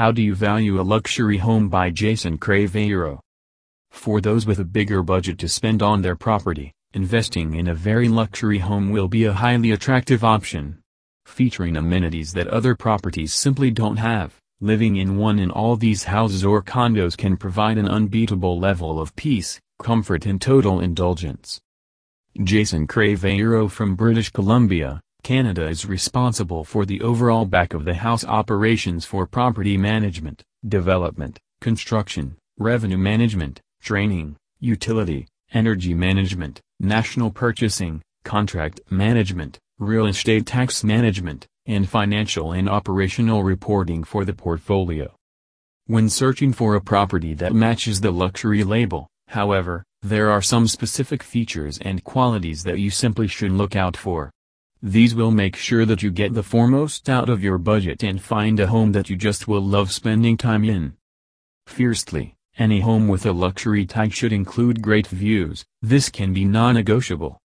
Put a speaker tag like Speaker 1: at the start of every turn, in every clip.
Speaker 1: How do you value a luxury home by Jason Craveiro. For those with a bigger budget to spend on their property, investing in a very luxury home will be a highly attractive option. Featuring amenities that other properties simply don't have, living in one in all these houses or condos can provide an unbeatable level of peace, comfort and total indulgence. Jason Craveiro from British Columbia, Canada is responsible for the overall back-of-the-house operations for property management, development, construction, revenue management, training, utility, energy management, national purchasing, contract management, real estate tax management, and financial and operational reporting for the portfolio. When searching for a property that matches the luxury label, however, there are some specific features and qualities that you simply should look out for. These will make sure that you get the foremost out of your budget and find a home that you just will love spending time in. Fiercely, any home with a luxury tag should include great views, this can be non-negotiable.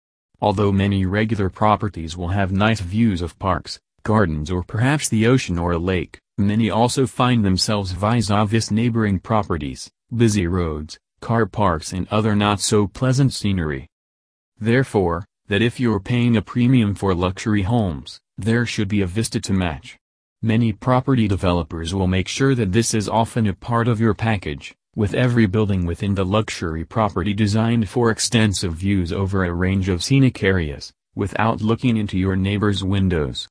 Speaker 1: Although many regular properties will have nice views of parks, gardens or perhaps the ocean or a lake, many also find themselves vis-a-vis neighboring properties, busy roads, car parks and other not-so-pleasant scenery. Therefore, that if you're paying a premium for luxury homes, there should be a vista to match. Many property developers will make sure that this is often a part of your package, with every building within the luxury property designed for extensive views over a range of scenic areas, without looking into your neighbor's windows.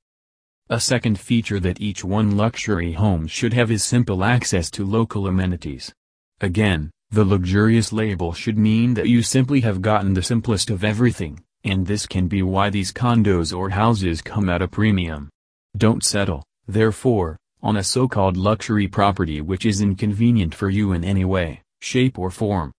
Speaker 1: A second feature that each one luxury home should have is simple access to local amenities. Again, the luxurious label should mean that you simply have gotten the simplest of everything, and this can be why these condos or houses come at a premium. Don't settle, therefore, on a so-called luxury property which is inconvenient for you in any way, shape or form.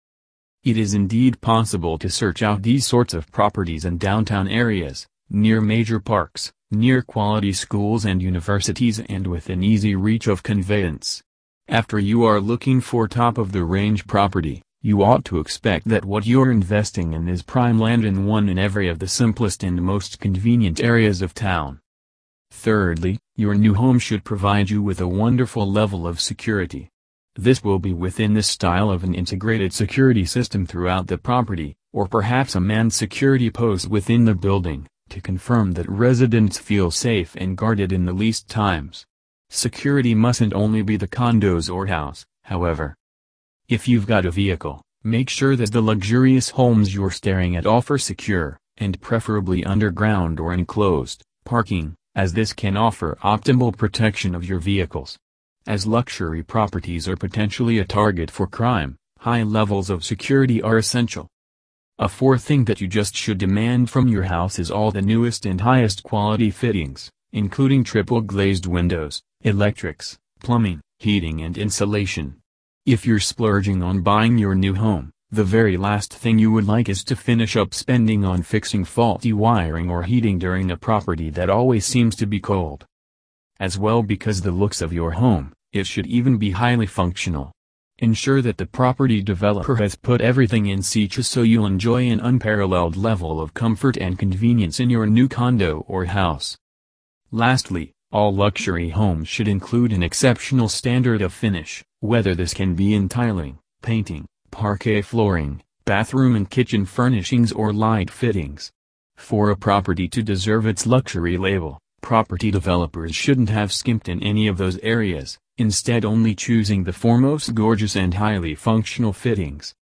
Speaker 1: It is indeed possible to search out these sorts of properties in downtown areas, near major parks, near quality schools and universities and within easy reach of conveyance. After you are looking for top-of-the-range property, you ought to expect that what you're investing in is prime land in one in every of the simplest and most convenient areas of town. Thirdly, your new home should provide you with a wonderful level of security. This will be within the style of an integrated security system throughout the property, or perhaps a manned security post within the building, to confirm that residents feel safe and guarded in the least times. Security mustn't only be the condos or house, however, if you've got a vehicle, make sure that the luxurious homes you're staring at offer secure, and preferably underground or enclosed, parking, as this can offer optimal protection of your vehicles. As luxury properties are potentially a target for crime, high levels of security are essential. A fourth thing that you just should demand from your house is all the newest and highest quality fittings, including triple glazed windows, electrics, plumbing, heating and insulation. If you're splurging on buying your new home, the very last thing you would like is to finish up spending on fixing faulty wiring or heating during a property that always seems to be cold. As well because the looks of your home, it should even be highly functional. Ensure that the property developer has put everything in situ so you'll enjoy an unparalleled level of comfort and convenience in your new condo or house. Lastly, all luxury homes should include an exceptional standard of finish. Whether this can be in tiling, painting, parquet flooring, bathroom and kitchen furnishings or light fittings. For a property to deserve its luxury label, property developers shouldn't have skimped in any of those areas, instead only choosing the foremost gorgeous and highly functional fittings.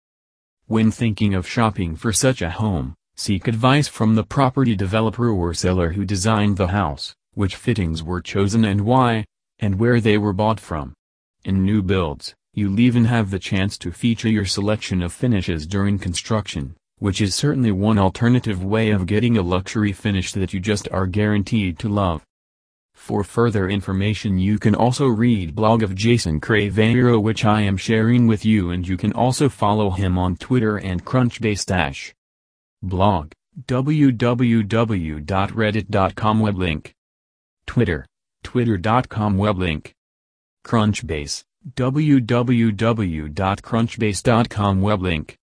Speaker 1: When thinking of shopping for such a home, seek advice from the property developer or seller who designed the house, which fittings were chosen and why, and where they were bought from. In new builds, you'll even have the chance to feature your selection of finishes during construction, which is certainly one alternative way of getting a luxury finish that you just are guaranteed to love. For further information you can also read blog of Jason Craveiro which I am sharing with you and you can also follow him on Twitter and Crunchbase Dash. Blog, www.reddit.com web link. Twitter, twitter.com web link. Crunchbase, www.crunchbase.com web link.